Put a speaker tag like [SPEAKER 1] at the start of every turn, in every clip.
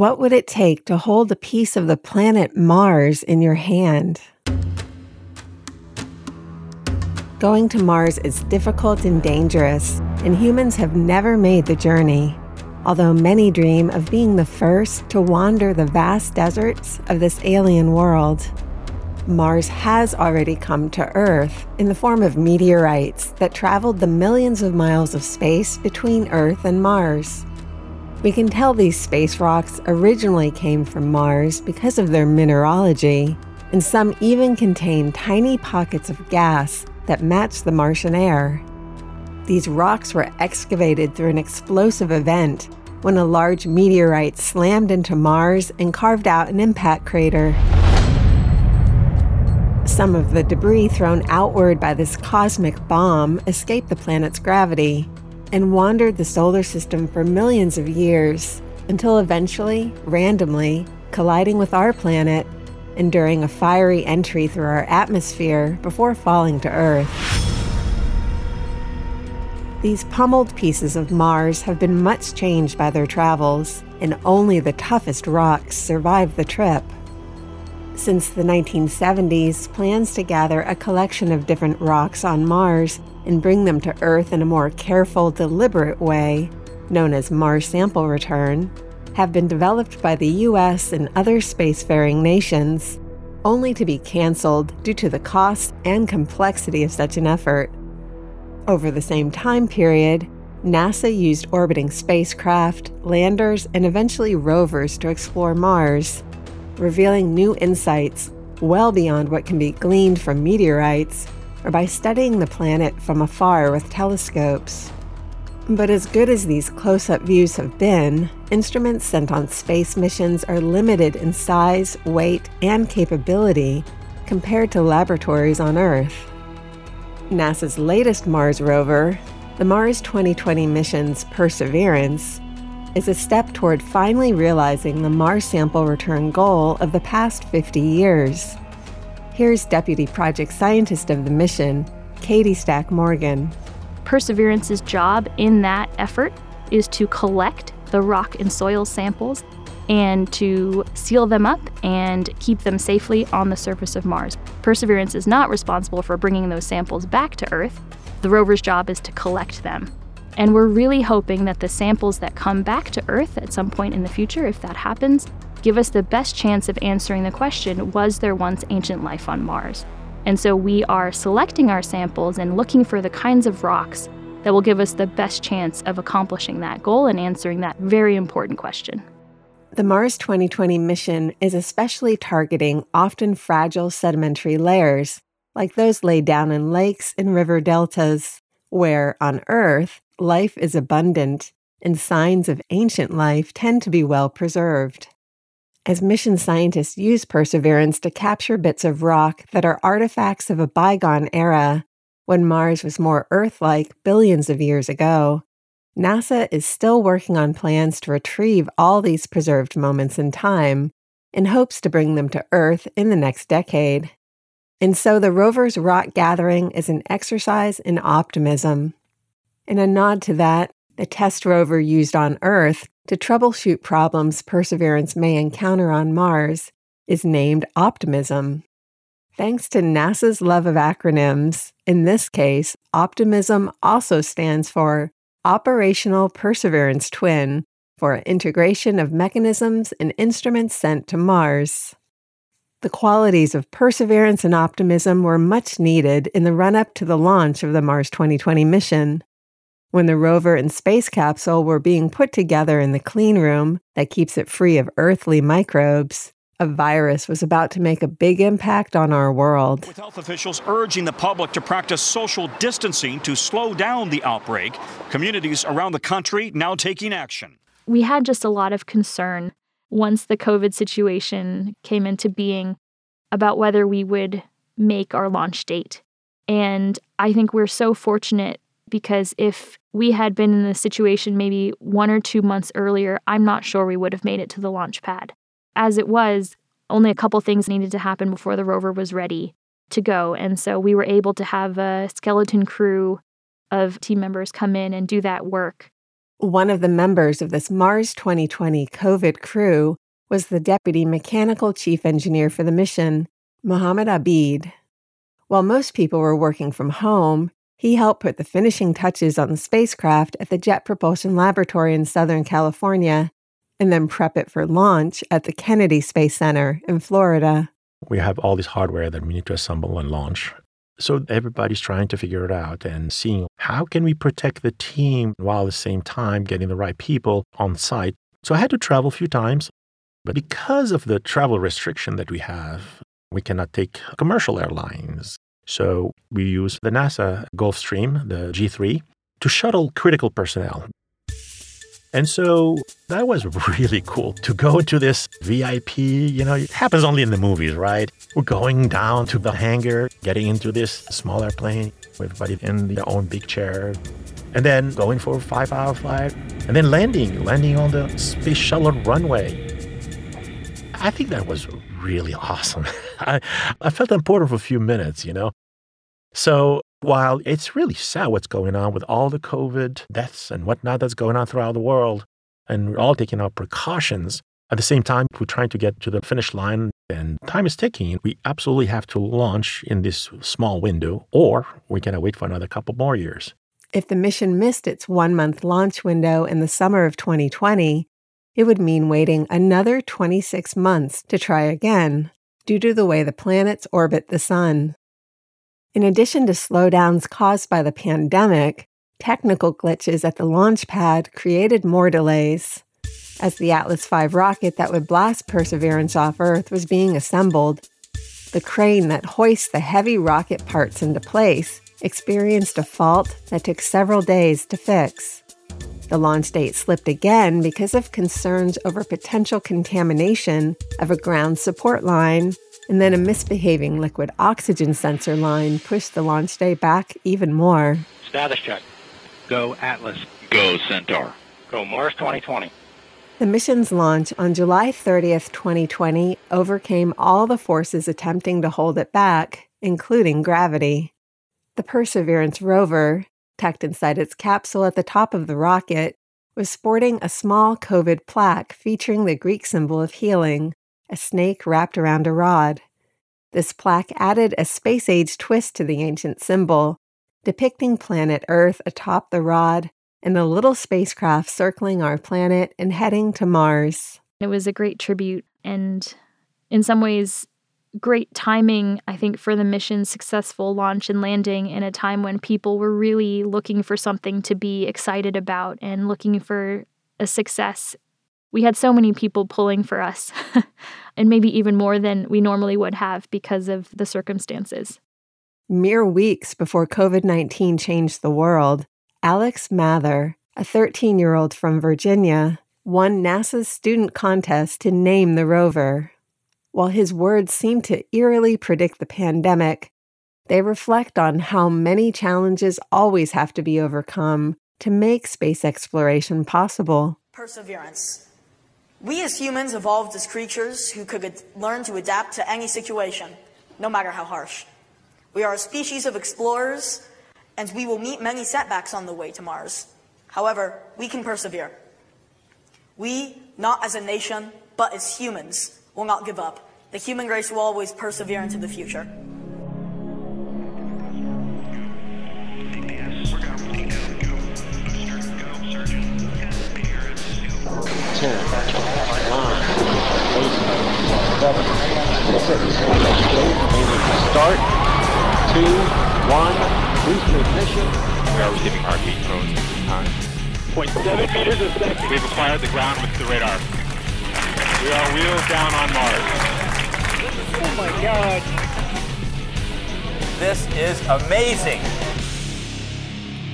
[SPEAKER 1] What would it take to hold a piece of the planet Mars in your hand? Going to Mars is difficult and dangerous, and humans have never made the journey. Although many dream of being the first to wander the vast deserts of this alien world. Mars has already come to Earth in the form of meteorites that traveled the millions of miles of space between Earth and Mars. We can tell these space rocks originally came from Mars because of their mineralogy, and some even contain tiny pockets of gas that match the Martian air. These rocks were excavated through an explosive event when a large meteorite slammed into Mars and carved out an impact crater. Some of the debris thrown outward by this cosmic bomb escaped the planet's gravity, and wandered the solar system for millions of years until eventually, randomly, colliding with our planet, enduring a fiery entry through our atmosphere before falling to Earth. These pummeled pieces of Mars have been much changed by their travels, and only the toughest rocks survived the trip. Since the 1970s, plans to gather a collection of different rocks on Mars and bring them to Earth in a more careful, deliberate way, known as Mars sample return, have been developed by the US and other spacefaring nations, only to be canceled due to the cost and complexity of such an effort. Over the same time period, NASA used orbiting spacecraft, landers, and eventually rovers to explore Mars, revealing new insights well beyond what can be gleaned from meteorites or by studying the planet from afar with telescopes. But as good as these close up views have been, instruments sent on space missions are limited in size, weight, and capability compared to laboratories on Earth. NASA's latest Mars rover, the Mars 2020 mission's Perseverance, is a step toward finally realizing the Mars sample return goal of the past 50 years. Here's Deputy Project Scientist of the mission, Katie Stack Morgan.
[SPEAKER 2] Perseverance's job in that effort is to collect the rock and soil samples and to seal them up and keep them safely on the surface of Mars. Perseverance is not responsible for bringing those samples back to Earth. The rover's job is to collect them. And we're really hoping that the samples that come back to Earth at some point in the future, if that happens, give us the best chance of answering the question was there once ancient life on Mars? And so we are selecting our samples and looking for the kinds of rocks that will give us the best chance of accomplishing that goal and answering that very important question.
[SPEAKER 1] The Mars 2020 mission is especially targeting often fragile sedimentary layers, like those laid down in lakes and river deltas, where on Earth, life is abundant and signs of ancient life tend to be well preserved as mission scientists use Perseverance to capture bits of rock that are artifacts of a bygone era when Mars was more Earth like billions of years ago. NASA is still working on plans to retrieve all these preserved moments in time in hopes to bring them to Earth in the next decade. And so the rover's rock gathering is an exercise in optimism. In a nod to that, the test rover used on Earth to troubleshoot problems Perseverance may encounter on Mars is named Optimism. Thanks to NASA's love of acronyms, in this case, Optimism also stands for Operational Perseverance Twin for integration of mechanisms and instruments sent to Mars. The qualities of perseverance and optimism were much needed in the run up to the launch of the Mars 2020 mission. When the rover and space capsule were being put together in the clean room that keeps it free of earthly microbes, a virus was about to make a big impact on our world.
[SPEAKER 3] With health officials urging the public to practice social distancing to slow down the outbreak, communities around the country now taking action.
[SPEAKER 2] We had just a lot of concern once the COVID situation came into being about whether we would make our launch date. And I think we're so fortunate because if we had been in this situation maybe one or two months earlier, I'm not sure we would have made it to the launch pad. As it was, only a couple things needed to happen before the rover was ready to go. And so we were able to have a skeleton crew of team members come in and do that work.
[SPEAKER 1] One of the members of this Mars 2020 COVID crew was the deputy mechanical chief engineer for the mission, Mohammed Abid. While most people were working from home, he helped put the finishing touches on the spacecraft at the Jet Propulsion Laboratory in Southern California and then prep it for launch at the Kennedy Space Center in Florida.
[SPEAKER 4] We have all this hardware that we need to assemble and launch. So everybody's trying to figure it out and seeing how can we protect the team while at the same time getting the right people on site. So I had to travel a few times, but because of the travel restriction that we have, we cannot take commercial airlines. So we use the NASA Gulfstream, the G3, to shuttle critical personnel. And so that was really cool to go to this VIP. You know, it happens only in the movies, right? We're going down to the hangar, getting into this smaller plane, everybody in their own big chair, and then going for a five hour flight, and then landing, landing on the space shuttle runway. I think that was really awesome. I, I felt important for a few minutes, you know? So while it's really sad what's going on with all the COVID deaths and whatnot that's going on throughout the world, and we're all taking our precautions, at the same time, we're trying to get to the finish line and time is ticking. We absolutely have to launch in this small window, or we can wait for another couple more years.
[SPEAKER 1] If the mission missed its one month launch window in the summer of 2020, it would mean waiting another 26 months to try again due to the way the planets orbit the sun. In addition to slowdowns caused by the pandemic, technical glitches at the launch pad created more delays. As the Atlas V rocket that would blast Perseverance off Earth was being assembled, the crane that hoists the heavy rocket parts into place experienced a fault that took several days to fix. The launch date slipped again because of concerns over potential contamination of a ground support line and then a misbehaving liquid oxygen sensor line pushed the launch day back even more.
[SPEAKER 5] Status check. Go Atlas.
[SPEAKER 6] Go Centaur.
[SPEAKER 5] Go Mars 2020.
[SPEAKER 1] The mission's launch on July 30th, 2020, overcame all the forces attempting to hold it back, including gravity. The Perseverance rover, tucked inside its capsule at the top of the rocket, was sporting a small COVID plaque featuring the Greek symbol of healing, a snake wrapped around a rod. This plaque added a space age twist to the ancient symbol, depicting planet Earth atop the rod and the little spacecraft circling our planet and heading to Mars.
[SPEAKER 2] It was a great tribute and, in some ways, great timing, I think, for the mission's successful launch and landing in a time when people were really looking for something to be excited about and looking for a success we had so many people pulling for us, and maybe even more than we normally would have because of the circumstances.
[SPEAKER 1] Mere weeks before COVID 19 changed the world, Alex Mather, a 13 year old from Virginia, won NASA's student contest to name the rover. While his words seem to eerily predict the pandemic, they reflect on how many challenges always have to be overcome to make space exploration possible.
[SPEAKER 7] Perseverance we as humans evolved as creatures who could learn to adapt to any situation, no matter how harsh. We are a species of explorers, and we will meet many setbacks on the way to Mars. However, we can persevere. We, not as a nation, but as humans, will not give up. The human race will always persevere into the future. Seven, start, two, one, booster ignition.
[SPEAKER 6] We are receiving heartbeat codes at this time.
[SPEAKER 5] Point seven meters a second.
[SPEAKER 6] We've acquired the ground with the radar. We are wheels down on Mars.
[SPEAKER 5] Oh my god.
[SPEAKER 8] This is amazing.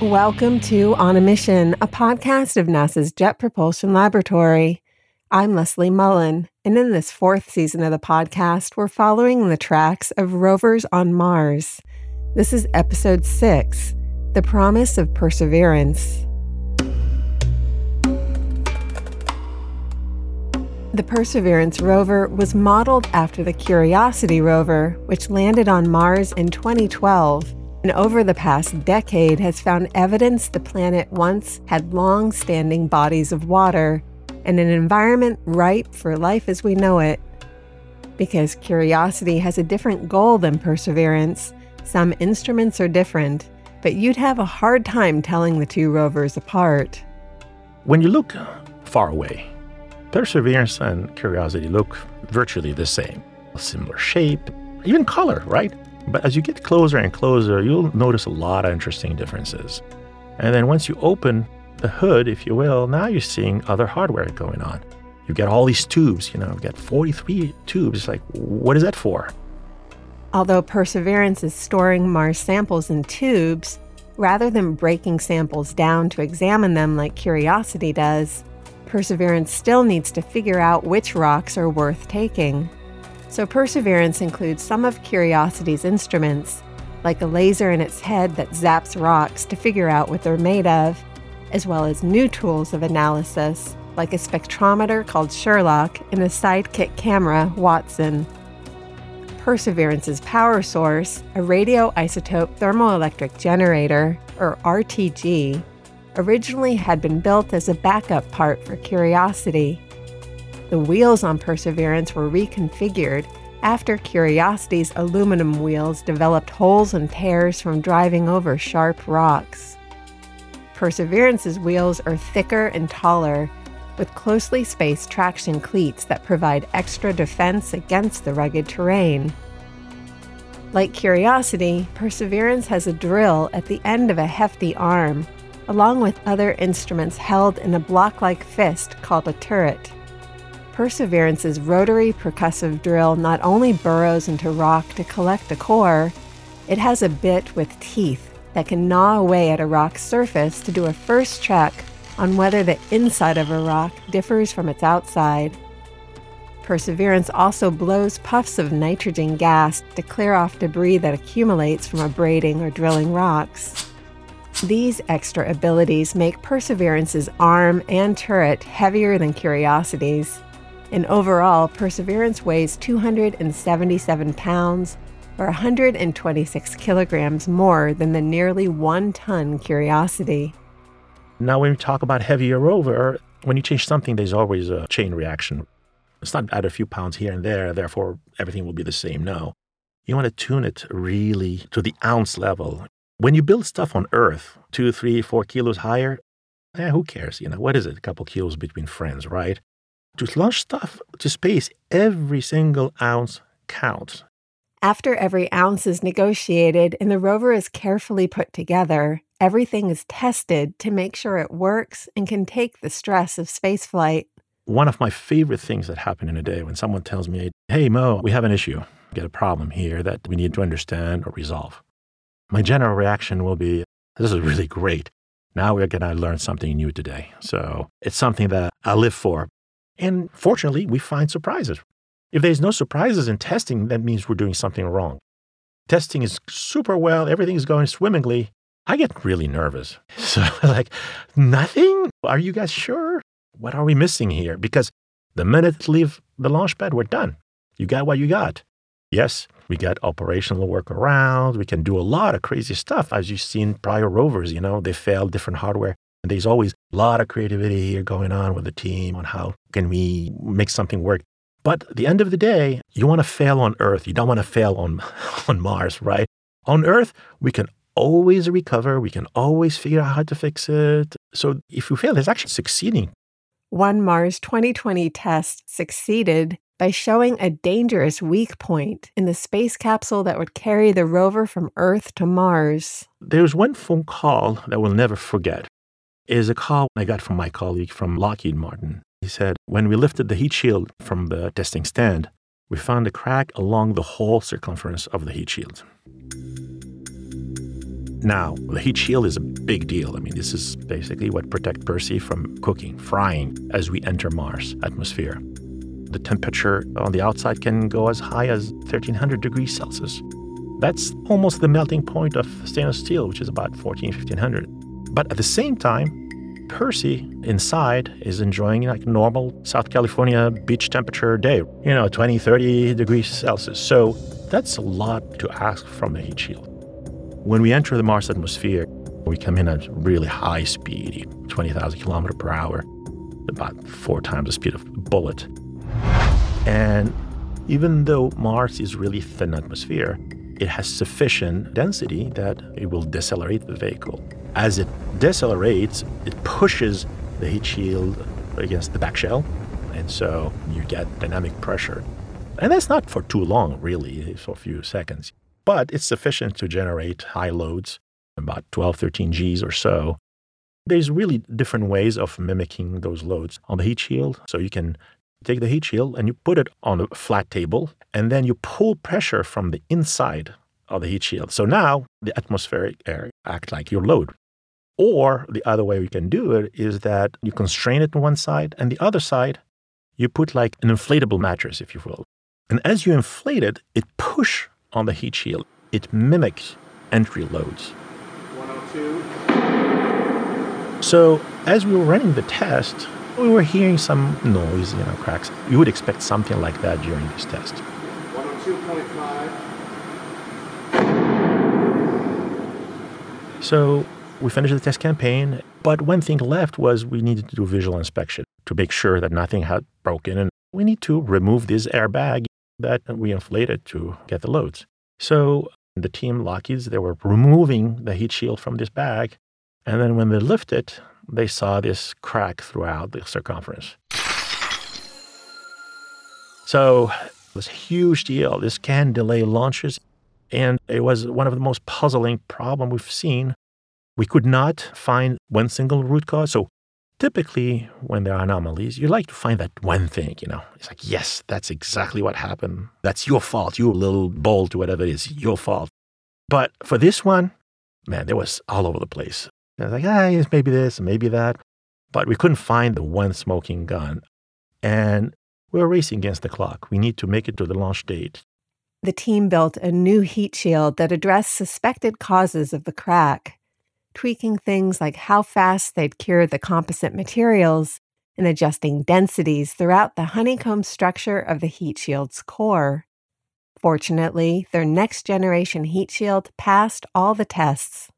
[SPEAKER 1] Welcome to On a Mission, a podcast of NASA's Jet Propulsion Laboratory. I'm Leslie Mullen, and in this fourth season of the podcast, we're following the tracks of rovers on Mars. This is episode six The Promise of Perseverance. The Perseverance rover was modeled after the Curiosity rover, which landed on Mars in 2012 and over the past decade has found evidence the planet once had long standing bodies of water and an environment ripe for life as we know it. Because Curiosity has a different goal than Perseverance, some instruments are different, but you'd have a hard time telling the two rovers apart.
[SPEAKER 4] When you look far away, Perseverance and Curiosity look virtually the same. A similar shape, even color, right? But as you get closer and closer, you'll notice a lot of interesting differences. And then once you open the hood, if you will, now you're seeing other hardware going on. You've got all these tubes, you know, you've got 43 tubes. It's Like, what is that for?
[SPEAKER 1] Although Perseverance is storing Mars samples in tubes, rather than breaking samples down to examine them like Curiosity does, Perseverance still needs to figure out which rocks are worth taking. So, Perseverance includes some of Curiosity's instruments, like a laser in its head that zaps rocks to figure out what they're made of, as well as new tools of analysis, like a spectrometer called SHERLOC and a sidekick camera, Watson. Perseverance's power source, a radioisotope thermoelectric generator, or RTG, originally had been built as a backup part for Curiosity. The wheels on Perseverance were reconfigured after Curiosity's aluminum wheels developed holes and tears from driving over sharp rocks. Perseverance's wheels are thicker and taller, with closely spaced traction cleats that provide extra defense against the rugged terrain. Like Curiosity, Perseverance has a drill at the end of a hefty arm, along with other instruments held in a block like fist called a turret. Perseverance's rotary percussive drill not only burrows into rock to collect a core, it has a bit with teeth that can gnaw away at a rock's surface to do a first check on whether the inside of a rock differs from its outside. Perseverance also blows puffs of nitrogen gas to clear off debris that accumulates from abrading or drilling rocks. These extra abilities make Perseverance's arm and turret heavier than Curiosity's, and overall, Perseverance weighs 277 pounds, or 126 kilograms more than the nearly one ton Curiosity.
[SPEAKER 4] Now, when we talk about heavier rover, when you change something, there's always a chain reaction. It's not add a few pounds here and there, therefore everything will be the same. No. You want to tune it really to the ounce level. When you build stuff on Earth, two, three, four kilos higher, eh, who cares? You know, what is it? A couple kilos between friends, right? to launch stuff to space, every single ounce counts.
[SPEAKER 1] After every ounce is negotiated and the rover is carefully put together, everything is tested to make sure it works and can take the stress of spaceflight.
[SPEAKER 4] One of my favorite things that happen in a day when someone tells me, Hey, Mo, we have an issue, we get a problem here that we need to understand or resolve. My general reaction will be, This is really great. Now we're going to learn something new today. So it's something that I live for. And fortunately, we find surprises. If there's no surprises in testing, that means we're doing something wrong. Testing is super well, everything is going swimmingly. I get really nervous. So, like, nothing? Are you guys sure? What are we missing here? Because the minute we leave the launch pad, we're done. You got what you got. Yes, we got operational workarounds. We can do a lot of crazy stuff. As you've seen prior rovers, you know, they failed different hardware. And there's always a lot of creativity here going on with the team on how can we make something work. But at the end of the day, you want to fail on Earth. You don't want to fail on, on Mars, right? On Earth, we can always recover. We can always figure out how to fix it. So if you fail, it's actually succeeding.
[SPEAKER 1] One Mars 2020 test succeeded by showing a dangerous weak point in the space capsule that would carry the rover from Earth to Mars.
[SPEAKER 4] There's one phone call that we'll never forget is a call I got from my colleague from Lockheed Martin. He said, when we lifted the heat shield from the testing stand, we found a crack along the whole circumference of the heat shield. Now, the heat shield is a big deal. I mean, this is basically what protects Percy from cooking, frying as we enter Mars atmosphere. The temperature on the outside can go as high as 1300 degrees Celsius. That's almost the melting point of stainless steel, which is about 14, 1500. But at the same time, Percy inside is enjoying like normal South California beach temperature day, you know, 20, 30 degrees Celsius. So that's a lot to ask from the heat shield. When we enter the Mars atmosphere, we come in at really high speed, 20,000 kilometers per hour, about four times the speed of a bullet. And even though Mars is really thin atmosphere, it has sufficient density that it will decelerate the vehicle. As it decelerates, it pushes the heat shield against the back shell, and so you get dynamic pressure. And that's not for too long, really, for a few seconds, but it's sufficient to generate high loads, about 12, 13 Gs or so. There's really different ways of mimicking those loads on the heat shield. So you can take the heat shield and you put it on a flat table, and then you pull pressure from the inside of the heat shield. So now the atmospheric air act like your load. Or the other way we can do it is that you constrain it on one side, and the other side, you put like an inflatable mattress, if you will. And as you inflate it, it push on the heat shield. It mimics entry loads. 102. So as we were running the test, we were hearing some noise, you know, cracks. You would expect something like that during this test. 102.5. So we finished the test campaign, but one thing left was we needed to do visual inspection to make sure that nothing had broken and we need to remove this airbag that we inflated to get the loads. So the team Lockheed's, they were removing the heat shield from this bag. And then when they lifted, they saw this crack throughout the circumference. So it was a huge deal. This can delay launches. And it was one of the most puzzling problems we've seen. We could not find one single root cause. So typically when there are anomalies, you like to find that one thing, you know. It's like, yes, that's exactly what happened. That's your fault. You little bolt, whatever it is, your fault. But for this one, man, there was all over the place. I was like, ah, maybe this, maybe that. But we couldn't find the one smoking gun. And we we're racing against the clock. We need to make it to the launch date.
[SPEAKER 1] The team built a new heat shield that addressed suspected causes of the crack tweaking things like how fast they'd cure the composite materials and adjusting densities throughout the honeycomb structure of the heat shield's core. Fortunately, their next generation heat shield passed all the tests.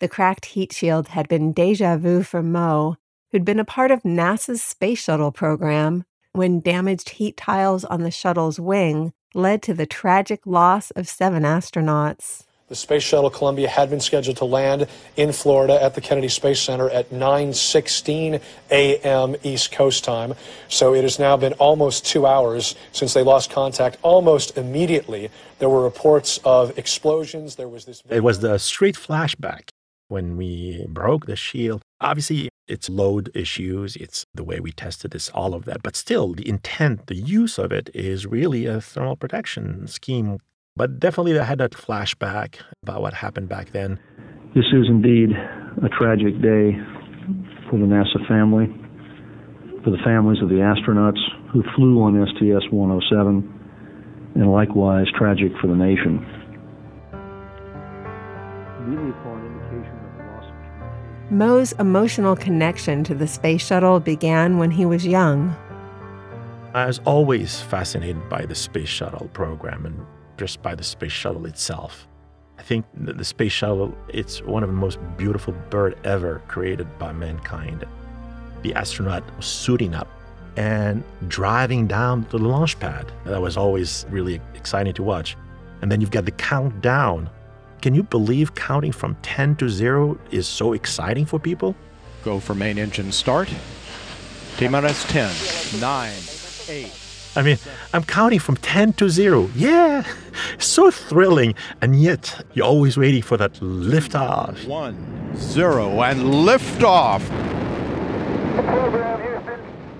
[SPEAKER 1] The cracked heat shield had been deja vu for Mo, who'd been a part of NASA's space shuttle program when damaged heat tiles on the shuttle's wing led to the tragic loss of seven astronauts.
[SPEAKER 8] The Space Shuttle Columbia had been scheduled to land in Florida at the Kennedy Space Center at 9:16 a.m. East Coast time. So it has now been almost 2 hours since they lost contact. Almost immediately, there were reports of explosions. There was this
[SPEAKER 4] It was the straight flashback when we broke the shield. Obviously, it's load issues, it's the way we tested this, all of that. But still, the intent, the use of it is really a thermal protection scheme but definitely, I had that flashback about what happened back then.
[SPEAKER 9] This is indeed a tragic day for the NASA family, for the families of the astronauts who flew on STS 107, and likewise tragic for the nation.
[SPEAKER 1] Mo's emotional connection to the space shuttle began when he was young.
[SPEAKER 4] I was always fascinated by the space shuttle program and just by the space shuttle itself. I think the space shuttle, it's one of the most beautiful bird ever created by mankind. The astronaut was suiting up and driving down to the launch pad. That was always really exciting to watch. And then you've got the countdown. Can you believe counting from 10 to 0 is so exciting for people?
[SPEAKER 10] Go for main engine start. T minus 10, 9, 8,
[SPEAKER 4] I mean, I'm counting from 10 to 0. Yeah, so thrilling. And yet, you're always waiting for that liftoff.
[SPEAKER 10] One, zero, and liftoff.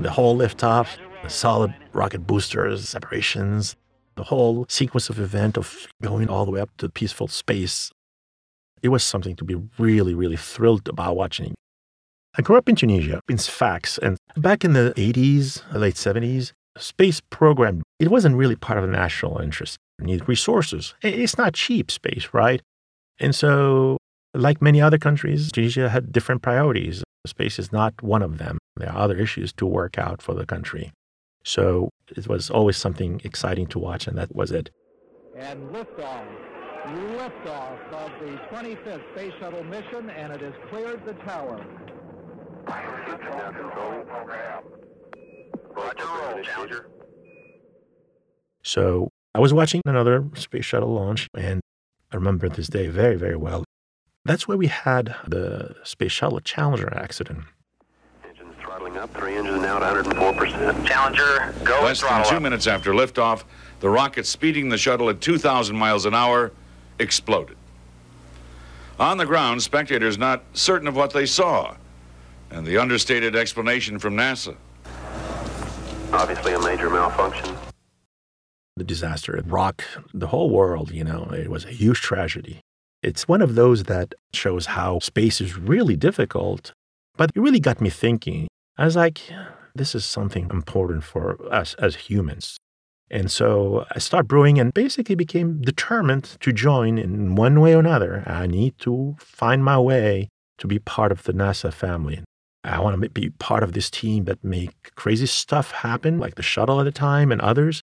[SPEAKER 4] The whole liftoff, the solid rocket boosters, separations, the whole sequence of event of going all the way up to peaceful space. It was something to be really, really thrilled about watching. I grew up in Tunisia, in Sfax, and back in the 80s, late 70s, space program, it wasn't really part of the national interest. You need resources. It's not cheap space, right? And so, like many other countries, Tunisia had different priorities. Space is not one of them. There are other issues to work out for the country. So it was always something exciting to watch, and that was it.
[SPEAKER 5] And liftoff.
[SPEAKER 11] Liftoff of the 25th Space Shuttle mission, and it has cleared the tower.
[SPEAKER 12] Roger, roll, Challenger.
[SPEAKER 4] So I was watching another space shuttle launch, and I remember this day very, very well. That's where we had the Space Shuttle Challenger accident.
[SPEAKER 12] Engines throttling up, three engines now at 104%. Challenger, go
[SPEAKER 13] Less than two minutes after liftoff, the rocket speeding the shuttle at 2,000 miles an hour exploded. On the ground, spectators not certain of what they saw, and the understated explanation from NASA.
[SPEAKER 12] Obviously a major malfunction.
[SPEAKER 4] The disaster rocked the whole world, you know, it was a huge tragedy. It's one of those that shows how space is really difficult, but it really got me thinking. I was like, this is something important for us as humans. And so I started brewing and basically became determined to join in one way or another. I need to find my way to be part of the NASA family. I want to be part of this team that make crazy stuff happen, like the shuttle at the time and others,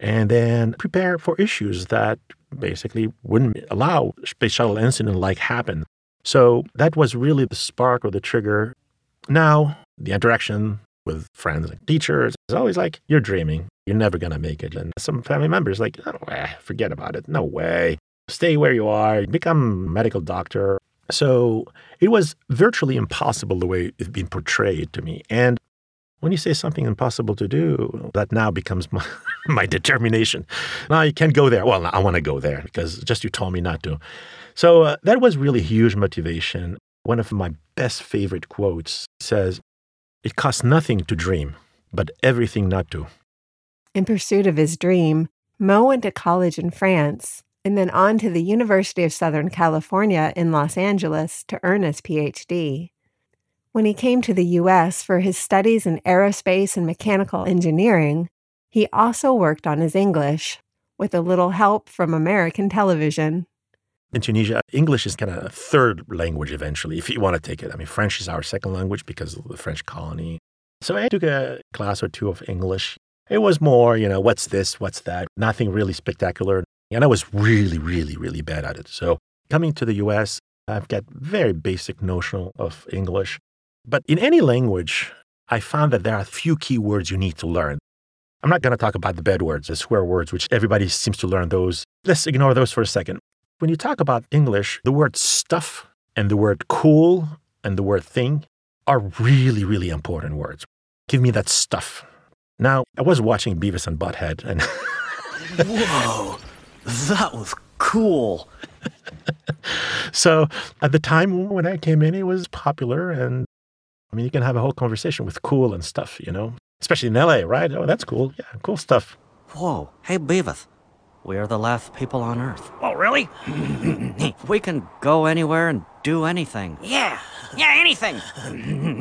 [SPEAKER 4] and then prepare for issues that basically wouldn't allow space shuttle incident like happen. So that was really the spark or the trigger. Now the interaction with friends and teachers is always like, you're dreaming. You're never to make it. And some family members like, oh, eh, forget about it. No way. Stay where you are. Become a medical doctor. So it was virtually impossible the way it's been portrayed to me. And when you say something impossible to do, that now becomes my, my determination. Now you can't go there. Well, I want to go there because just you told me not to. So uh, that was really huge motivation. One of my best favorite quotes says, It costs nothing to dream, but everything not to.
[SPEAKER 1] In pursuit of his dream, Mo went to college in France and then on to the University of Southern California in Los Angeles to earn his PhD. When he came to the U.S. for his studies in aerospace and mechanical engineering, he also worked on his English, with a little help from American television.
[SPEAKER 4] In Tunisia, English is kind of a third language eventually, if you want to take it. I mean, French is our second language because of the French colony. So I took a class or two of English. It was more, you know, what's this, what's that, nothing really spectacular. And I was really, really, really bad at it. So coming to the US, I've got very basic notion of English. But in any language, I found that there are a few key words you need to learn. I'm not going to talk about the bad words, the swear words, which everybody seems to learn those. Let's ignore those for a second. When you talk about English, the word stuff and the word cool and the word thing are really, really important words. Give me that stuff. Now, I was watching Beavis and Butthead and.
[SPEAKER 14] Whoa, that was cool.
[SPEAKER 4] so at the time when I came in, it was popular. And I mean, you can have a whole conversation with cool and stuff, you know, especially in LA, right? Oh, that's cool. Yeah, cool stuff.
[SPEAKER 14] Whoa, hey, Beavis. We are the last people on Earth.
[SPEAKER 15] Oh, really?
[SPEAKER 14] we can go anywhere and do anything.
[SPEAKER 15] Yeah, yeah, anything.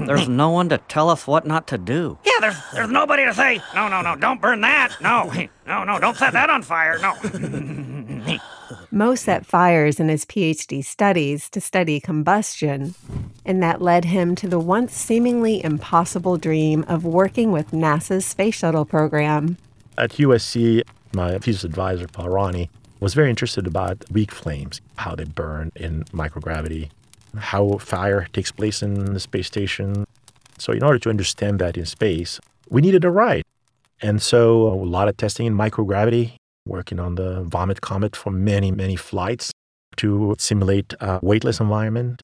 [SPEAKER 14] There's no one to tell us what not to do.
[SPEAKER 15] Yeah, there's there's nobody to say, no, no, no, don't burn that. No, no, no, don't set that on fire. No.
[SPEAKER 1] Mo set fires in his PhD studies to study combustion, and that led him to the once seemingly impossible dream of working with NASA's space shuttle program.
[SPEAKER 4] At USC, my thesis advisor, Paul Ronney, was very interested about weak flames, how they burn in microgravity, how fire takes place in the space station. So, in order to understand that in space, we needed a ride. And so, a lot of testing in microgravity, working on the Vomit Comet for many, many flights to simulate a weightless environment.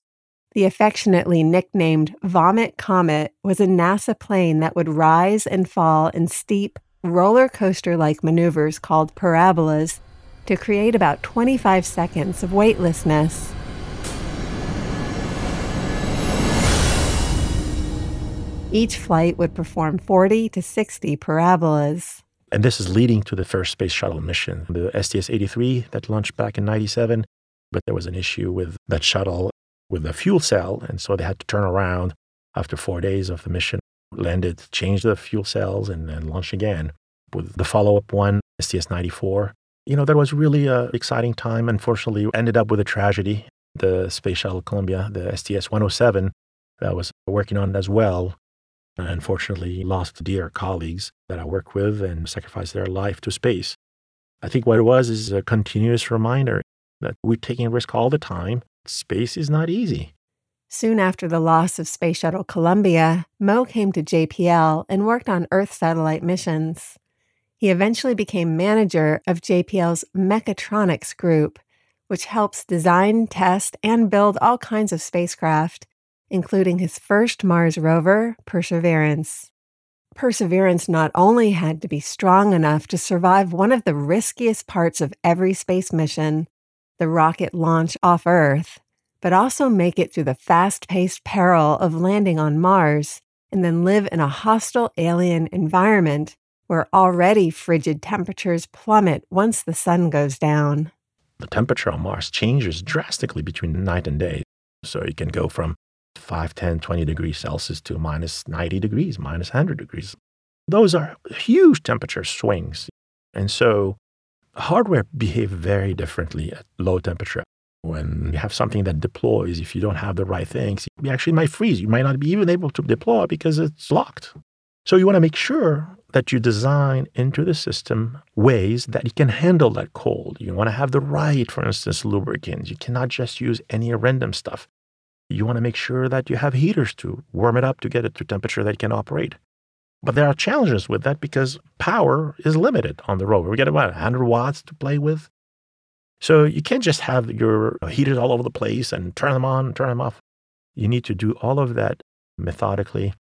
[SPEAKER 1] The affectionately nicknamed Vomit Comet was a NASA plane that would rise and fall in steep, roller coaster like maneuvers called parabolas to create about 25 seconds of weightlessness. Each flight would perform 40 to 60 parabolas.
[SPEAKER 4] And this is leading to the first space shuttle mission, the STS 83 that launched back in 97. But there was an issue with that shuttle with the fuel cell. And so they had to turn around after four days of the mission, landed, changed the fuel cells, and then launch again. With the follow up one, STS 94, you know, that was really an exciting time. Unfortunately, ended up with a tragedy. The Space Shuttle Columbia, the STS 107, that was working on as well, I unfortunately lost dear colleagues that I work with and sacrificed their life to space. I think what it was is a continuous reminder that we're taking risk all the time. Space is not easy.
[SPEAKER 1] Soon after the loss of Space Shuttle Columbia, Mo came to JPL and worked on Earth satellite missions. He eventually became manager of JPL's Mechatronics Group, which helps design, test, and build all kinds of spacecraft, including his first Mars rover, Perseverance. Perseverance not only had to be strong enough to survive one of the riskiest parts of every space mission, the rocket launch off Earth, but also make it through the fast paced peril of landing on Mars and then live in a hostile alien environment where already frigid temperatures plummet once the sun goes down.
[SPEAKER 4] The temperature on Mars changes drastically between night and day. So it can go from 5, 10, 20 degrees Celsius to minus 90 degrees, minus 100 degrees. Those are huge temperature swings. And so hardware behave very differently at low temperature. When you have something that deploys, if you don't have the right things, you actually might freeze. You might not be even able to deploy because it's locked. So you want to make sure that you design into the system ways that it can handle that cold. You want to have the right, for instance, lubricants. You cannot just use any random stuff. You want to make sure that you have heaters to warm it up to get it to temperature that it can operate. But there are challenges with that because power is limited on the rover. We get about 100 watts to play with. So you can't just have your uh, heaters all over the place and turn them on, turn them off. You need to do all of that methodically.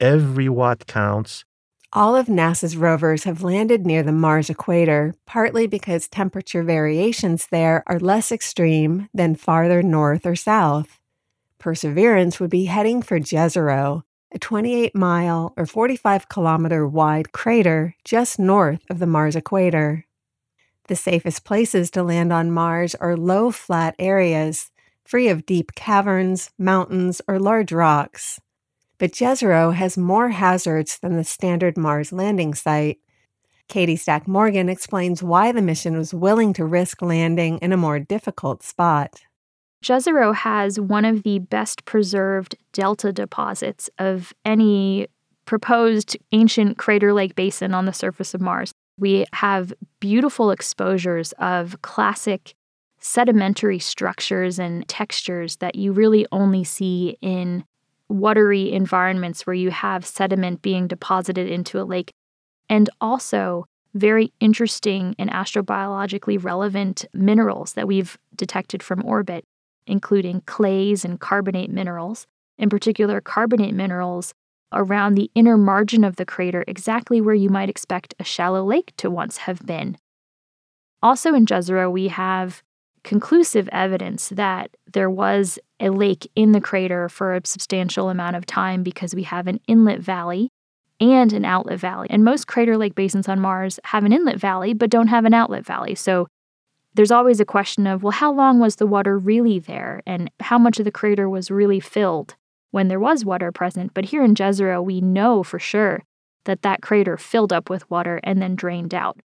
[SPEAKER 4] Every watt counts.
[SPEAKER 1] All of NASA's rovers have landed near the Mars equator, partly because temperature variations there are less extreme than farther north or south. Perseverance would be heading for Jezero, a 28 mile or 45 kilometer wide crater just north of the Mars equator. The safest places to land on Mars are low, flat areas, free of deep caverns, mountains, or large rocks. But Jezero has more hazards than the standard Mars landing site. Katie Stack Morgan explains why the mission was willing to risk landing in a more difficult spot.
[SPEAKER 2] Jezero has one of the best preserved delta deposits of any proposed ancient crater lake basin on the surface of Mars. We have beautiful exposures of classic sedimentary structures and textures that you really only see in watery environments where you have sediment being deposited into a lake, and also very interesting and astrobiologically relevant minerals that we've detected from orbit including clays and carbonate minerals, in particular, carbonate minerals around the inner margin of the crater, exactly where you might expect a shallow lake to once have been. Also in Jezero, we have conclusive evidence that there was a lake in the crater for a substantial amount of time because we have an inlet valley and an outlet valley. And most crater lake basins on Mars have an inlet valley but don't have an outlet valley. So there's always a question of, well, how long was the water really there and how much of the crater was really filled when there was water present? But here in Jezero, we know for sure that that crater filled up with water and then drained out.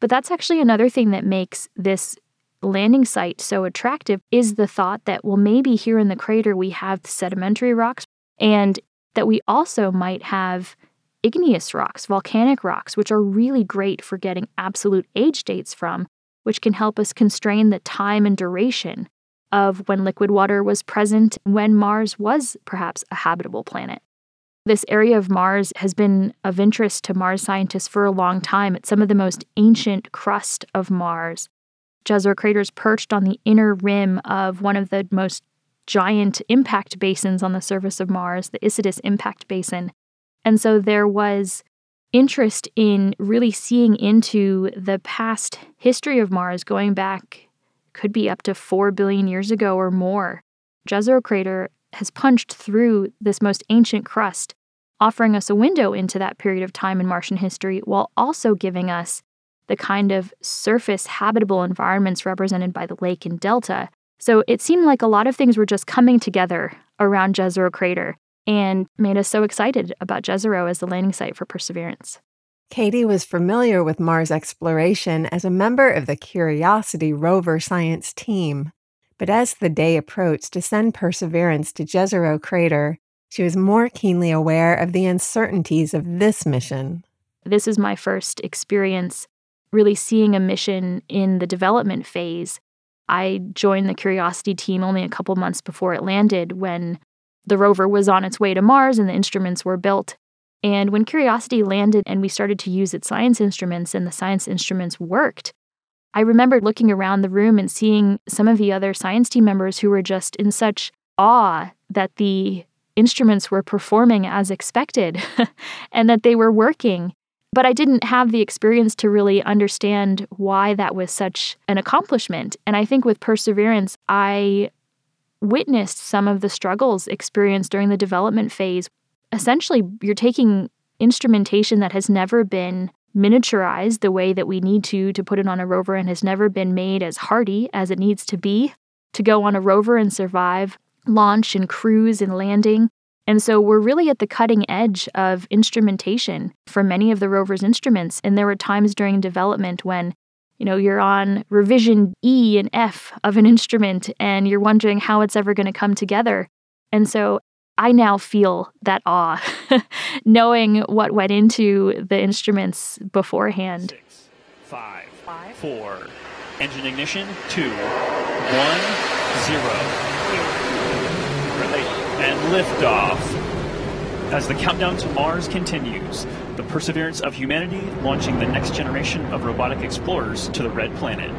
[SPEAKER 2] But that's actually another thing that makes this landing site so attractive is the thought that, well, maybe here in the crater we have sedimentary rocks and that we also might have igneous rocks, volcanic rocks, which are really great for getting absolute age dates from which can help us constrain the time and duration of when liquid water was present when Mars was perhaps a habitable planet. This area of Mars has been of interest to Mars scientists for a long time. It's some of the most ancient crust of Mars. Jezero crater is perched on the inner rim of one of the most giant impact basins on the surface of Mars, the Isidis Impact Basin. And so there was interest in really seeing into the past history of Mars going back could be up to 4 billion years ago or more. Jezero crater has punched through this most ancient crust, offering us a window into that period of time in Martian history while also giving us the kind of surface habitable environments represented by the lake and delta. So it seemed like a lot of things were just coming together around Jezero crater and made us so excited about Jezero as the landing site for Perseverance.
[SPEAKER 1] Katie was familiar with Mars exploration as a member of the Curiosity rover science team. But as the day approached to send Perseverance to Jezero crater, she was more keenly aware of the uncertainties of this mission.
[SPEAKER 2] This is my first experience really seeing a mission in the development phase I joined the Curiosity team only a couple months before it landed when the rover was on its way to Mars and the instruments were built. And when Curiosity landed and we started to use its science instruments and the science instruments worked, I remember looking around the room and seeing some of the other science team members who were just in such awe that the instruments were performing as expected and that they were working. But I didn't have the experience to really understand why that was such an accomplishment. And I think with Perseverance, I witnessed some of the struggles experienced during the development phase. Essentially, you're taking instrumentation that has never been miniaturized the way that we need to to put it on a rover and has never been made as hardy as it needs to be to go on a rover and survive launch and cruise and landing. And so we're really at the cutting edge of instrumentation for many of the rover's instruments. And there were times during development when, you know, you're on revision E and F of an instrument and you're wondering how it's ever going to come together. And so I now feel that awe, knowing what went into the instruments beforehand.
[SPEAKER 3] Six, five, five, four, engine ignition, two, one, zero and liftoff. As the countdown to Mars continues, the perseverance of humanity launching the next generation of robotic explorers to the red planet.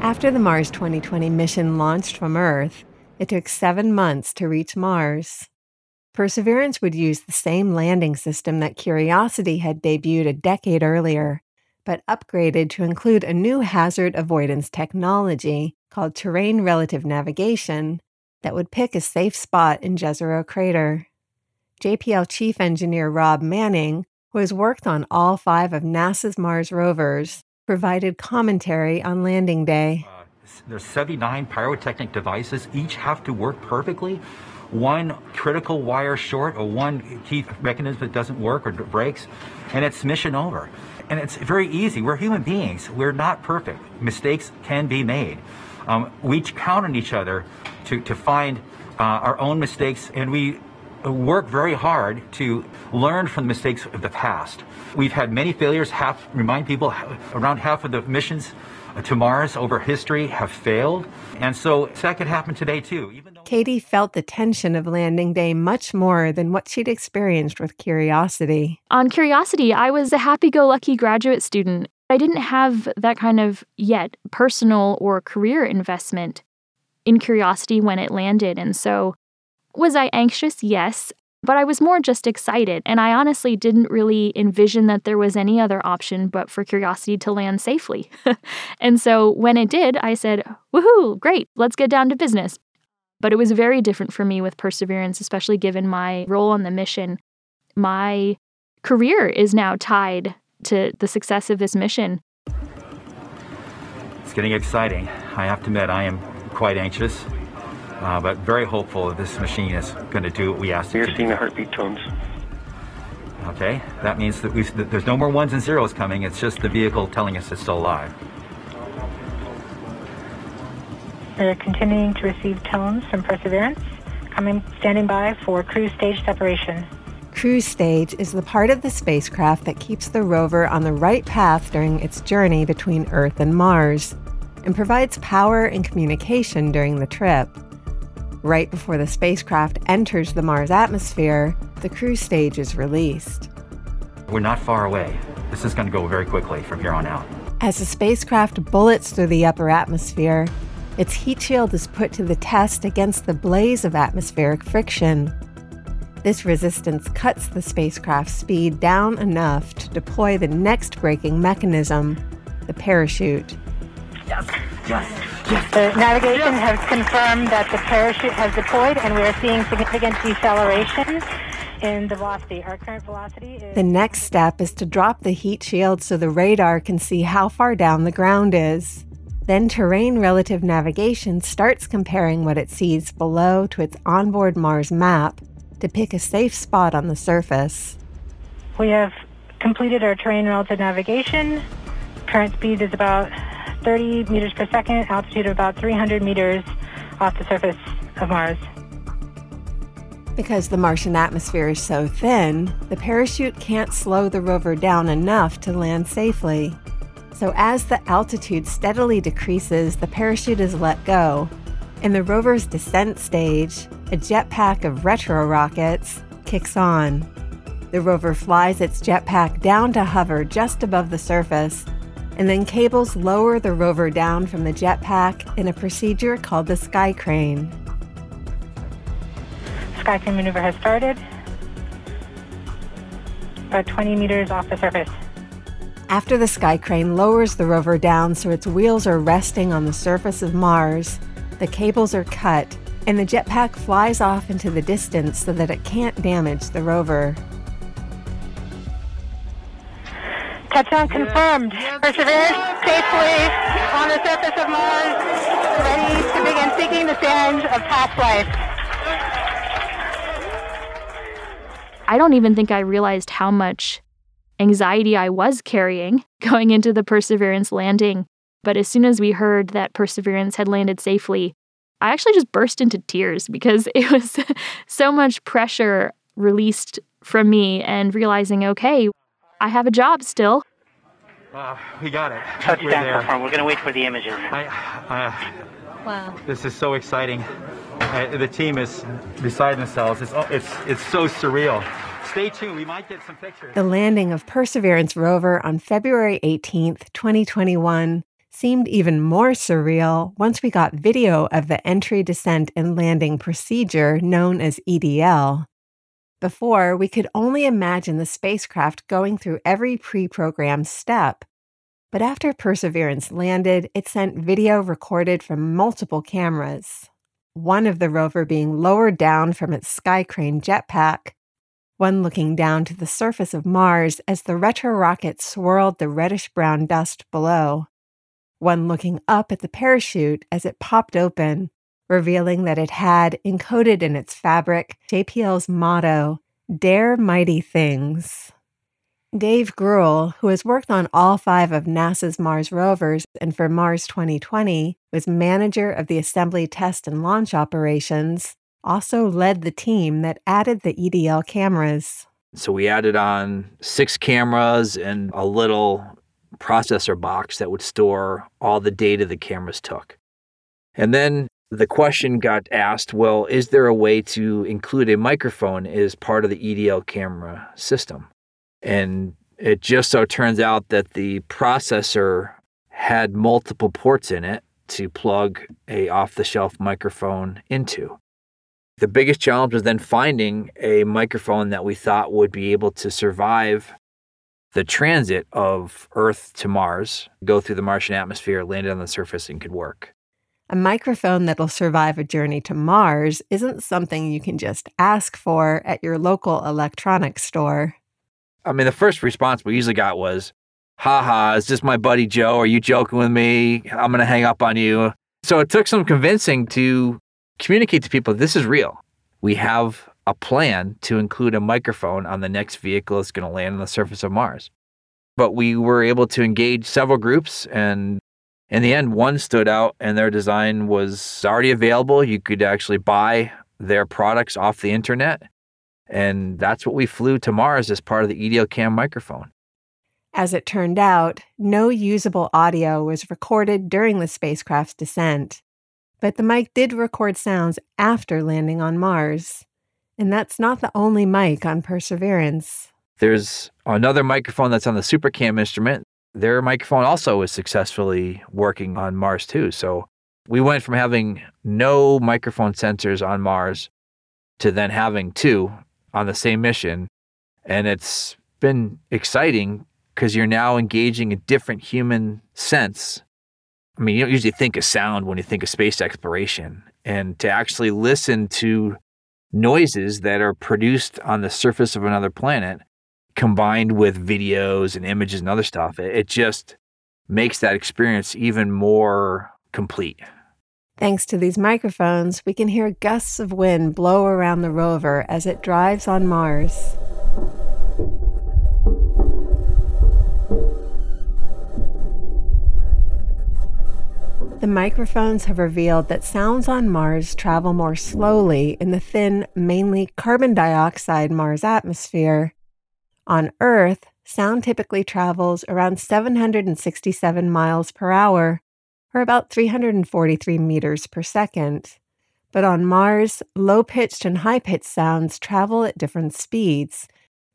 [SPEAKER 1] After the Mars 2020 mission launched from Earth, it took seven months to reach Mars. Perseverance would use the same landing system that Curiosity had debuted a decade earlier, but upgraded to include a new hazard avoidance technology called terrain relative navigation that would pick a safe spot in Jezero Crater. JPL Chief Engineer Rob Manning, who has worked on all five of NASA's Mars rovers, provided commentary on landing day.
[SPEAKER 16] There's 79 pyrotechnic devices, each have to work perfectly. One critical wire short or one key mechanism that doesn't work or breaks, and it's mission over. And it's very easy. We're human beings. We're not perfect. Mistakes can be made. Um, we count on each other to, to find uh, our own mistakes, and we work very hard to learn from the mistakes of the past. We've had many failures. Half remind people around half of the missions to Mars over history have failed, and so that could happen today too.
[SPEAKER 1] Even though- Katie felt the tension of landing day much more than what she'd experienced with Curiosity.
[SPEAKER 2] On Curiosity, I was a happy-go-lucky graduate student. I didn't have that kind of yet personal or career investment in curiosity when it landed. And so, was I anxious? Yes. But I was more just excited, and I honestly didn't really envision that there was any other option but for Curiosity to land safely. and so when it did, I said, Woohoo, great, let's get down to business. But it was very different for me with Perseverance, especially given my role on the mission. My career is now tied to the success of this mission.
[SPEAKER 16] It's getting exciting. I have to admit, I am quite anxious, uh, but very hopeful that this machine is going to do what we asked
[SPEAKER 12] You're
[SPEAKER 16] it to
[SPEAKER 12] seeing
[SPEAKER 16] do.
[SPEAKER 12] the heartbeat tones.
[SPEAKER 16] Okay, that means that, that there's no more ones and zeros coming. It's just the vehicle telling us it's still alive.
[SPEAKER 17] We're continuing to receive tones from Perseverance, coming standing by for cruise stage separation.
[SPEAKER 1] Cruise stage is the part of the spacecraft that keeps the rover on the right path during its journey between Earth and Mars and provides power and communication during the trip. Right before the spacecraft enters the Mars atmosphere, the cruise stage is released.
[SPEAKER 16] We're not far away. This is going to go very quickly from here on out.
[SPEAKER 1] As the spacecraft bullets through the upper atmosphere, its heat shield is put to the test against the blaze of atmospheric friction. This resistance cuts the spacecraft's speed down enough to deploy the next braking mechanism, the parachute.
[SPEAKER 17] Yes, yes, yes. The navigation has confirmed that the parachute has deployed and we are seeing significant deceleration in the velocity. Our current velocity is.
[SPEAKER 1] The next step is to drop the heat shield so the radar can see how far down the ground is. Then terrain relative navigation starts comparing what it sees below to its onboard Mars map to pick a safe spot on the surface.
[SPEAKER 17] We have completed our terrain relative navigation. Current speed is about 30 meters per second, altitude of about 300 meters off the surface of Mars.
[SPEAKER 1] Because the Martian atmosphere is so thin, the parachute can't slow the rover down enough to land safely. So, as the altitude steadily decreases, the parachute is let go. In the rover's descent stage, a jetpack of retro rockets kicks on. The rover flies its jetpack down to hover just above the surface, and then cables lower the rover down from the jetpack in a procedure called the sky crane.
[SPEAKER 17] Sky crane maneuver has started. About 20 meters off the surface.
[SPEAKER 1] After the sky crane lowers the rover down so its wheels are resting on the surface of Mars, the cables are cut and the jetpack flies off into the distance so that it can't damage the rover.
[SPEAKER 17] Touchdown confirmed. Perseverance safely on the surface of Mars, ready to begin seeking the sands of past life.
[SPEAKER 2] I don't even think I realized how much anxiety I was carrying going into the Perseverance landing. But as soon as we heard that Perseverance had landed safely, I actually just burst into tears because it was so much pressure released from me and realizing, okay, I have a job still.
[SPEAKER 16] Uh, we got it.
[SPEAKER 5] Touchdown
[SPEAKER 16] We're there.
[SPEAKER 5] confirmed. We're going to wait for the images.
[SPEAKER 16] I, uh,
[SPEAKER 17] Wow.
[SPEAKER 16] this is so exciting. Uh, the team is beside themselves. It's, it's, it's so surreal. Stay tuned. We might get some pictures.
[SPEAKER 1] The landing of Perseverance rover on February 18th, 2021 seemed even more surreal once we got video of the entry, descent, and landing procedure known as EDL. Before, we could only imagine the spacecraft going through every pre programmed step. But after Perseverance landed, it sent video recorded from multiple cameras. One of the rover being lowered down from its sky crane jetpack, one looking down to the surface of Mars as the retro rocket swirled the reddish brown dust below, one looking up at the parachute as it popped open, revealing that it had encoded in its fabric JPL's motto, Dare Mighty Things. Dave Gruel, who has worked on all five of NASA's Mars rovers and for Mars 2020 was manager of the assembly, test, and launch operations, also led the team that added the EDL cameras.
[SPEAKER 18] So we added on six cameras and a little processor box that would store all the data the cameras took. And then the question got asked well, is there a way to include a microphone as part of the EDL camera system? And it just so turns out that the processor had multiple ports in it to plug a off-the-shelf microphone into. The biggest challenge was then finding a microphone that we thought would be able to survive the transit of Earth to Mars, go through the Martian atmosphere, land on the surface, and could work.
[SPEAKER 1] A microphone that'll survive a journey to Mars isn't something you can just ask for at your local electronics store.
[SPEAKER 18] I mean, the first response we usually got was, haha, is this my buddy Joe? Are you joking with me? I'm going to hang up on you. So it took some convincing to communicate to people this is real. We have a plan to include a microphone on the next vehicle that's going to land on the surface of Mars. But we were able to engage several groups, and in the end, one stood out, and their design was already available. You could actually buy their products off the internet. And that's what we flew to Mars as part of the EDL cam microphone.
[SPEAKER 1] As it turned out, no usable audio was recorded during the spacecraft's descent. But the mic did record sounds after landing on Mars. And that's not the only mic on Perseverance.
[SPEAKER 18] There's another microphone that's on the SuperCam instrument. Their microphone also was successfully working on Mars too. So we went from having no microphone sensors on Mars to then having two on the same mission. And it's been exciting because you're now engaging a different human sense. I mean, you don't usually think of sound when you think of space exploration. And to actually listen to noises that are produced on the surface of another planet combined with videos and images and other stuff, it, it just makes that experience even more complete.
[SPEAKER 1] Thanks to these microphones, we can hear gusts of wind blow around the rover as it drives on Mars. The microphones have revealed that sounds on Mars travel more slowly in the thin, mainly carbon dioxide Mars atmosphere. On Earth, sound typically travels around 767 miles per hour, or about 343 meters per second. But on Mars, low pitched and high pitched sounds travel at different speeds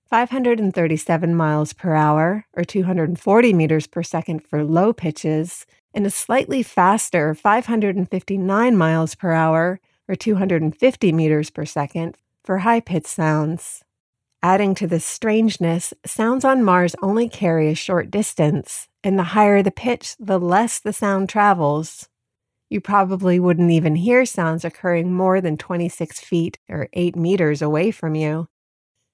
[SPEAKER 1] 537 miles per hour, or 240 meters per second for low pitches, and a slightly faster 559 miles per hour, or 250 meters per second for high pitched sounds. Adding to this strangeness, sounds on Mars only carry a short distance, and the higher the pitch, the less the sound travels. You probably wouldn't even hear sounds occurring more than 26 feet or 8 meters away from you.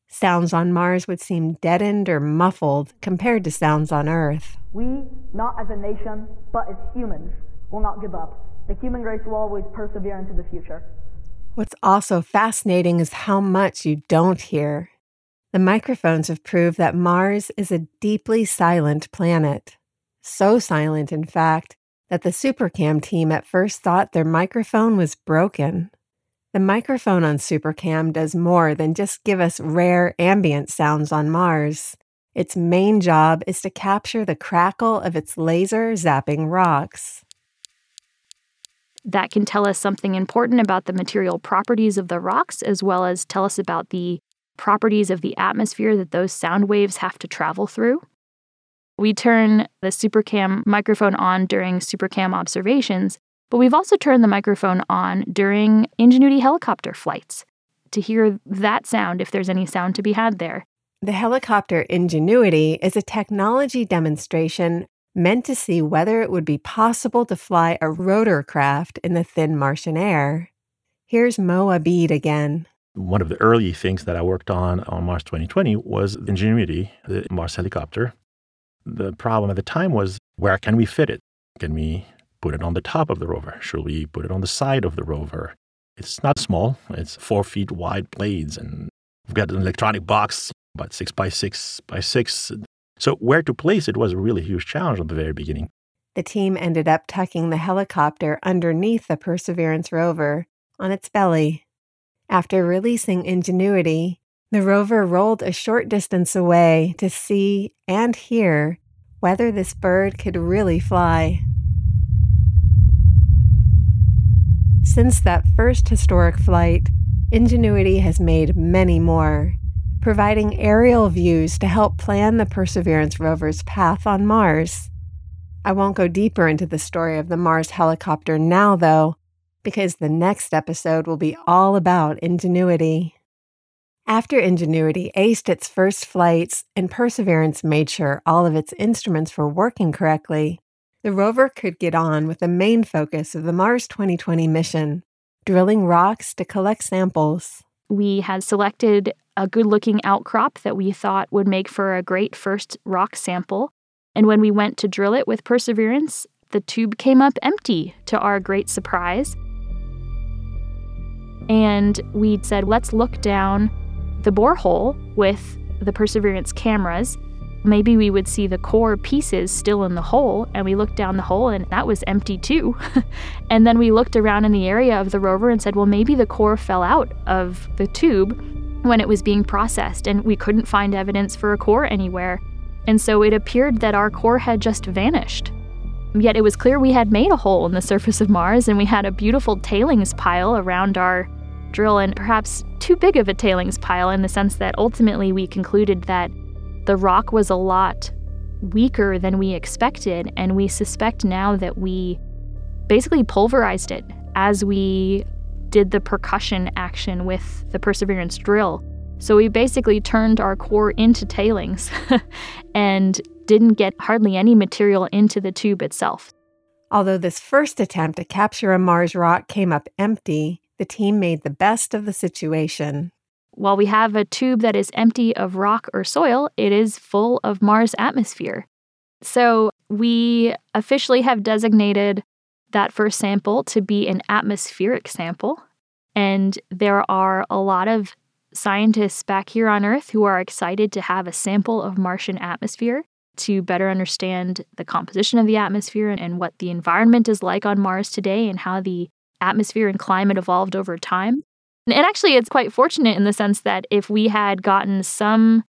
[SPEAKER 1] Sounds on Mars would seem deadened or muffled compared to sounds on Earth.
[SPEAKER 7] We, not as a nation, but as humans, will not give up. The human race will always persevere into the future.
[SPEAKER 1] What's also fascinating is how much you don't hear. The microphones have proved that Mars is a deeply silent planet. So silent, in fact, that the Supercam team at first thought their microphone was broken. The microphone on Supercam does more than just give us rare ambient sounds on Mars. Its main job is to capture the crackle of its laser zapping rocks.
[SPEAKER 2] That can tell us something important about the material properties of the rocks, as well as tell us about the properties of the atmosphere that those sound waves have to travel through. We turn the Supercam microphone on during Supercam observations, but we've also turned the microphone on during Ingenuity helicopter flights to hear that sound if there's any sound to be had there.
[SPEAKER 1] The helicopter Ingenuity is a technology demonstration meant to see whether it would be possible to fly a rotorcraft in the thin Martian air. Here's Mo Abid again
[SPEAKER 4] one of the early things that I worked on on Mars 2020 was Ingenuity, the Mars helicopter. The problem at the time was where can we fit it? Can we put it on the top of the rover? Should we put it on the side of the rover? It's not small, it's four feet wide blades, and we've got an electronic box about six by six by six. So, where to place it was a really huge challenge at the very beginning.
[SPEAKER 1] The team ended up tucking the helicopter underneath the Perseverance rover on its belly after releasing Ingenuity, the rover rolled a short distance away to see and hear whether this bird could really fly. Since that first historic flight, Ingenuity has made many more, providing aerial views to help plan the Perseverance rover's path on Mars. I won't go deeper into the story of the Mars helicopter now, though, because the next episode will be all about ingenuity. After Ingenuity aced its first flights and Perseverance made sure all of its instruments were working correctly, the rover could get on with the main focus of the Mars 2020 mission drilling rocks to collect samples.
[SPEAKER 2] We had selected a good looking outcrop that we thought would make for a great first rock sample. And when we went to drill it with Perseverance, the tube came up empty to our great surprise. And we said, let's look down the borehole with the Perseverance cameras. Maybe we would see the core pieces still in the hole, and we looked down the hole and that was empty too. and then we looked around in the area of the rover and said, well, maybe the core fell out of the tube when it was being processed, and we couldn't find evidence for a core anywhere. And so it appeared that our core had just vanished. Yet it was clear we had made a hole in the surface of Mars and we had a beautiful tailings pile around our drill, and perhaps too big of a tailings pile in the sense that ultimately we concluded that the rock was a lot weaker than we expected, and we suspect now that we basically pulverized it as we did the percussion action with the Perseverance drill. So we basically turned our core into tailings and didn't get hardly any material into the tube itself.
[SPEAKER 1] Although this first attempt to capture a Mars rock came up empty, the team made the best of the situation.
[SPEAKER 2] While we have a tube that is empty of rock or soil, it is full of Mars atmosphere. So we officially have designated that first sample to be an atmospheric sample. And there are a lot of scientists back here on Earth who are excited to have a sample of Martian atmosphere to better understand the composition of the atmosphere and what the environment is like on Mars today and how the atmosphere and climate evolved over time. And actually, it's quite fortunate in the sense that if we had gotten some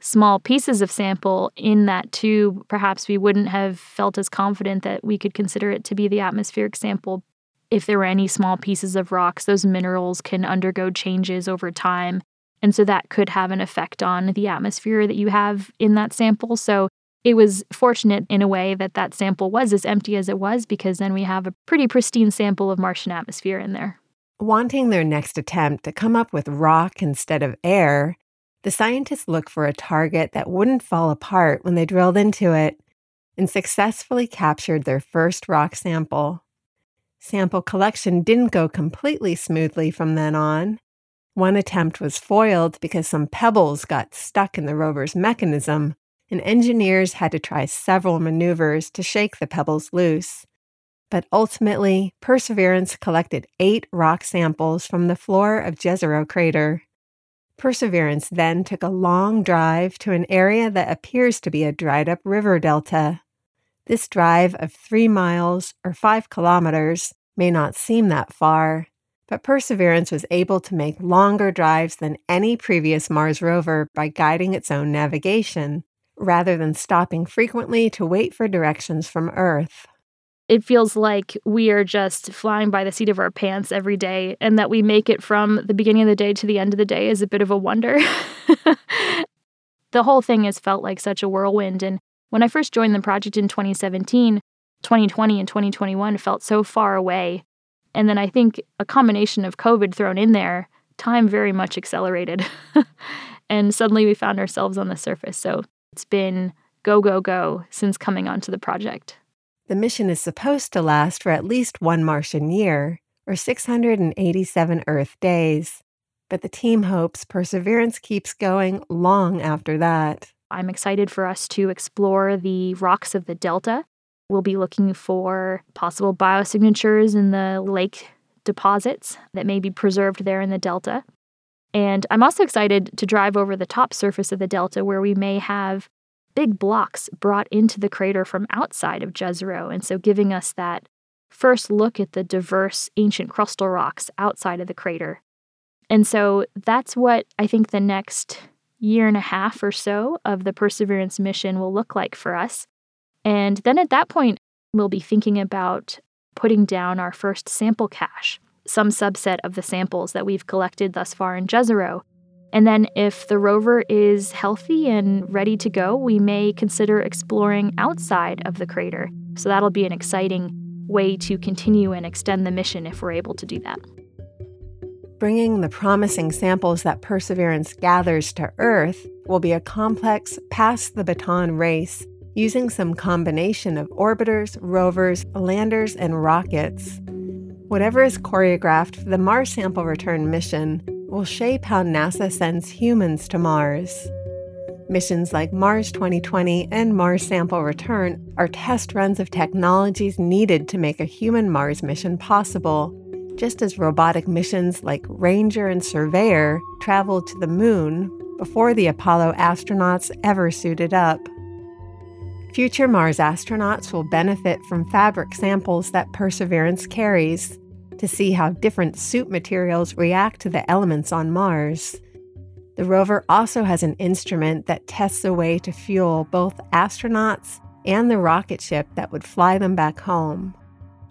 [SPEAKER 2] small pieces of sample in that tube, perhaps we wouldn't have felt as confident that we could consider it to be the atmospheric sample. If there were any small pieces of rocks, those minerals can undergo changes over time. And so that could have an effect on the atmosphere that you have in that sample. So it was fortunate in a way that that sample was as empty as it was because then we have a pretty pristine sample of Martian atmosphere in there.
[SPEAKER 1] Wanting their next attempt to come up with rock instead of air, the scientists looked for a target that wouldn't fall apart when they drilled into it and successfully captured their first rock sample. Sample collection didn't go completely smoothly from then on. One attempt was foiled because some pebbles got stuck in the rover's mechanism, and engineers had to try several maneuvers to shake the pebbles loose. But ultimately, Perseverance collected eight rock samples from the floor of Jezero crater. Perseverance then took a long drive to an area that appears to be a dried up river delta. This drive of three miles or five kilometers may not seem that far, but Perseverance was able to make longer drives than any previous Mars rover by guiding its own navigation, rather than stopping frequently to wait for directions from Earth
[SPEAKER 2] it feels like we are just flying by the seat of our pants every day and that we make it from the beginning of the day to the end of the day is a bit of a wonder. the whole thing has felt like such a whirlwind. And when I first joined the project in 2017, 2020 and 2021 felt so far away. And then I think a combination of COVID thrown in there, time very much accelerated. and suddenly we found ourselves on the surface. So it's been go, go, go since coming onto the project.
[SPEAKER 1] The mission is supposed to last for at least one Martian year, or 687 Earth days. But the team hopes Perseverance keeps going long after that.
[SPEAKER 2] I'm excited for us to explore the rocks of the Delta. We'll be looking for possible biosignatures in the lake deposits that may be preserved there in the Delta. And I'm also excited to drive over the top surface of the Delta where we may have big blocks brought into the crater from outside of Jezero, and so giving us that first look at the diverse ancient crustal rocks outside of the crater. And so that's what I think the next year and a half or so of the Perseverance mission will look like for us. And then at that point, we'll be thinking about putting down our first sample cache, some subset of the samples that we've collected thus far in Jezero, and then, if the rover is healthy and ready to go, we may consider exploring outside of the crater. So, that'll be an exciting way to continue and extend the mission if we're able to do that.
[SPEAKER 1] Bringing the promising samples that Perseverance gathers to Earth will be a complex pass the baton race using some combination of orbiters, rovers, landers, and rockets. Whatever is choreographed for the Mars sample return mission will shape how NASA sends humans to Mars. Missions like Mars 2020 and Mars Sample Return are test runs of technologies needed to make a human Mars mission possible, just as robotic missions like Ranger and Surveyor traveled to the moon before the Apollo astronauts ever suited up. Future Mars astronauts will benefit from fabric samples that Perseverance carries to see how different suit materials react to the elements on Mars. The rover also has an instrument that tests a way to fuel both astronauts and the rocket ship that would fly them back home.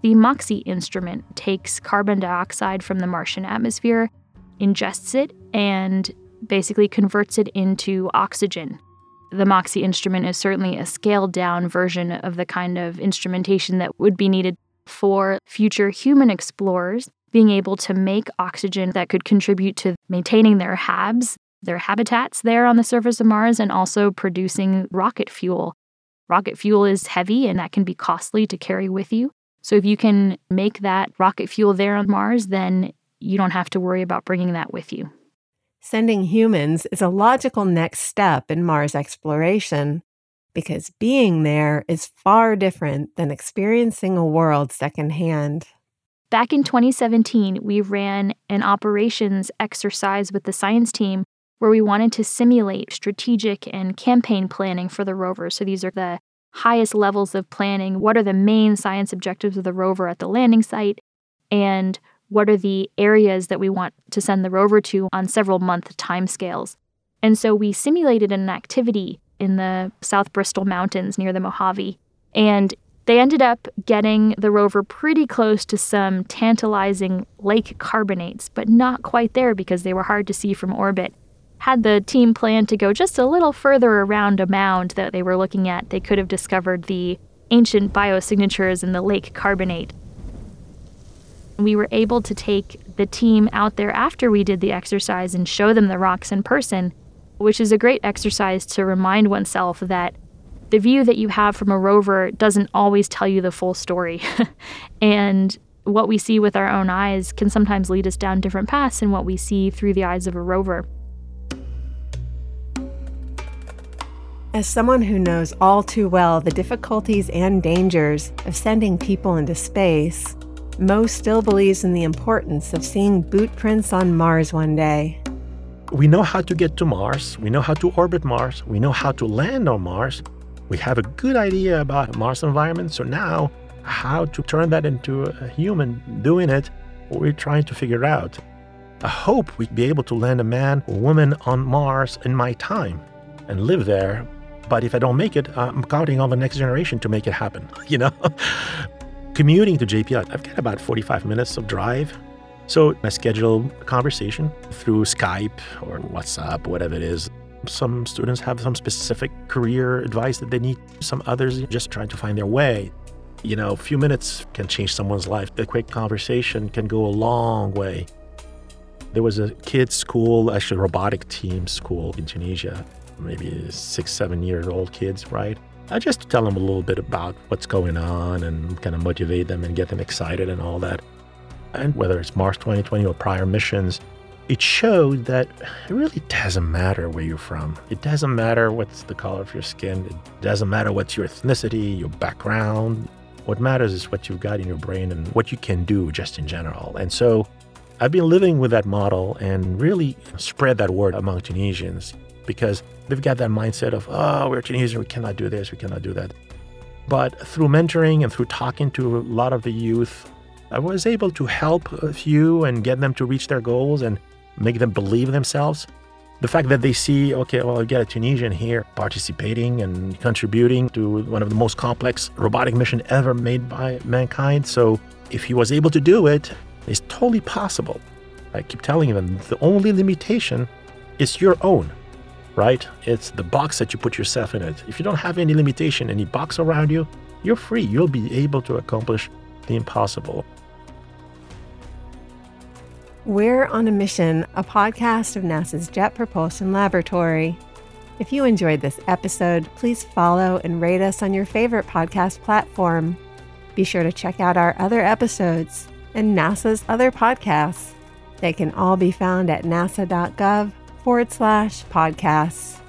[SPEAKER 2] The MOXIE instrument takes carbon dioxide from the Martian atmosphere, ingests it, and basically converts it into oxygen. The MOXIE instrument is certainly a scaled down version of the kind of instrumentation that would be needed for future human explorers being able to make oxygen that could contribute to maintaining their habs, their habitats there on the surface of Mars, and also producing rocket fuel. Rocket fuel is heavy and that can be costly to carry with you. So, if you can make that rocket fuel there on Mars, then you don't have to worry about bringing that with you.
[SPEAKER 1] Sending humans is a logical next step in Mars exploration because being there is far different than experiencing a world secondhand.
[SPEAKER 2] Back in 2017, we ran an operations exercise with the science team where we wanted to simulate strategic and campaign planning for the rover. So these are the highest levels of planning. What are the main science objectives of the rover at the landing site? And what are the areas that we want to send the rover to on several month timescales? And so we simulated an activity in the South Bristol Mountains near the Mojave. And they ended up getting the rover pretty close to some tantalizing lake carbonates, but not quite there because they were hard to see from orbit. Had the team planned to go just a little further around a mound that they were looking at, they could have discovered the ancient biosignatures in the lake carbonate. We were able to take the team out there after we did the exercise and show them the rocks in person, which is a great exercise to remind oneself that the view that you have from a rover doesn't always tell you the full story. and what we see with our own eyes can sometimes lead us down different paths than what we see through the eyes of a rover.
[SPEAKER 1] As someone who knows all too well the difficulties and dangers of sending people into space, Mo still believes in the importance of seeing boot prints on Mars one day.
[SPEAKER 4] We know how to get to Mars, we know how to orbit Mars, we know how to land on Mars, we have a good idea about Mars environment. So now, how to turn that into a human doing it, we're trying to figure out. I hope we'd be able to land a man or woman on Mars in my time and live there. But if I don't make it, I'm counting on the next generation to make it happen. You know, commuting to JPL, I've got about 45 minutes of drive. So I schedule a conversation through Skype or WhatsApp, whatever it is. Some students have some specific career advice that they need, some others just trying to find their way. You know, a few minutes can change someone's life. A quick conversation can go a long way. There was a kids' school, actually, robotic team school in Tunisia, maybe six, seven year old kids, right? I just tell them a little bit about what's going on and kind of motivate them and get them excited and all that. And whether it's Mars 2020 or prior missions, it showed that it really doesn't matter where you're from. It doesn't matter what's the color of your skin. It doesn't matter what's your ethnicity, your background. What matters is what you've got in your brain and what you can do just in general. And so I've been living with that model and really spread that word among Tunisians because they've got that mindset of, oh, we're Tunisian, we cannot do this, we cannot do that. But through mentoring and through talking to a lot of the youth, I was able to help a few and get them to reach their goals and make them believe themselves. The fact that they see, okay, well, I get a Tunisian here participating and contributing to one of the most complex robotic mission ever made by mankind. So if he was able to do it, it's totally possible. I keep telling them the only limitation is your own, right? It's the box that you put yourself in it. If you don't have any limitation, any box around you, you're free. You'll be able to accomplish the impossible.
[SPEAKER 1] We're on a Mission, a podcast of NASA's Jet Propulsion Laboratory. If you enjoyed this episode, please follow and rate us on your favorite podcast platform. Be sure to check out our other episodes and NASA's other podcasts. They can all be found at nasa.gov forward slash podcasts.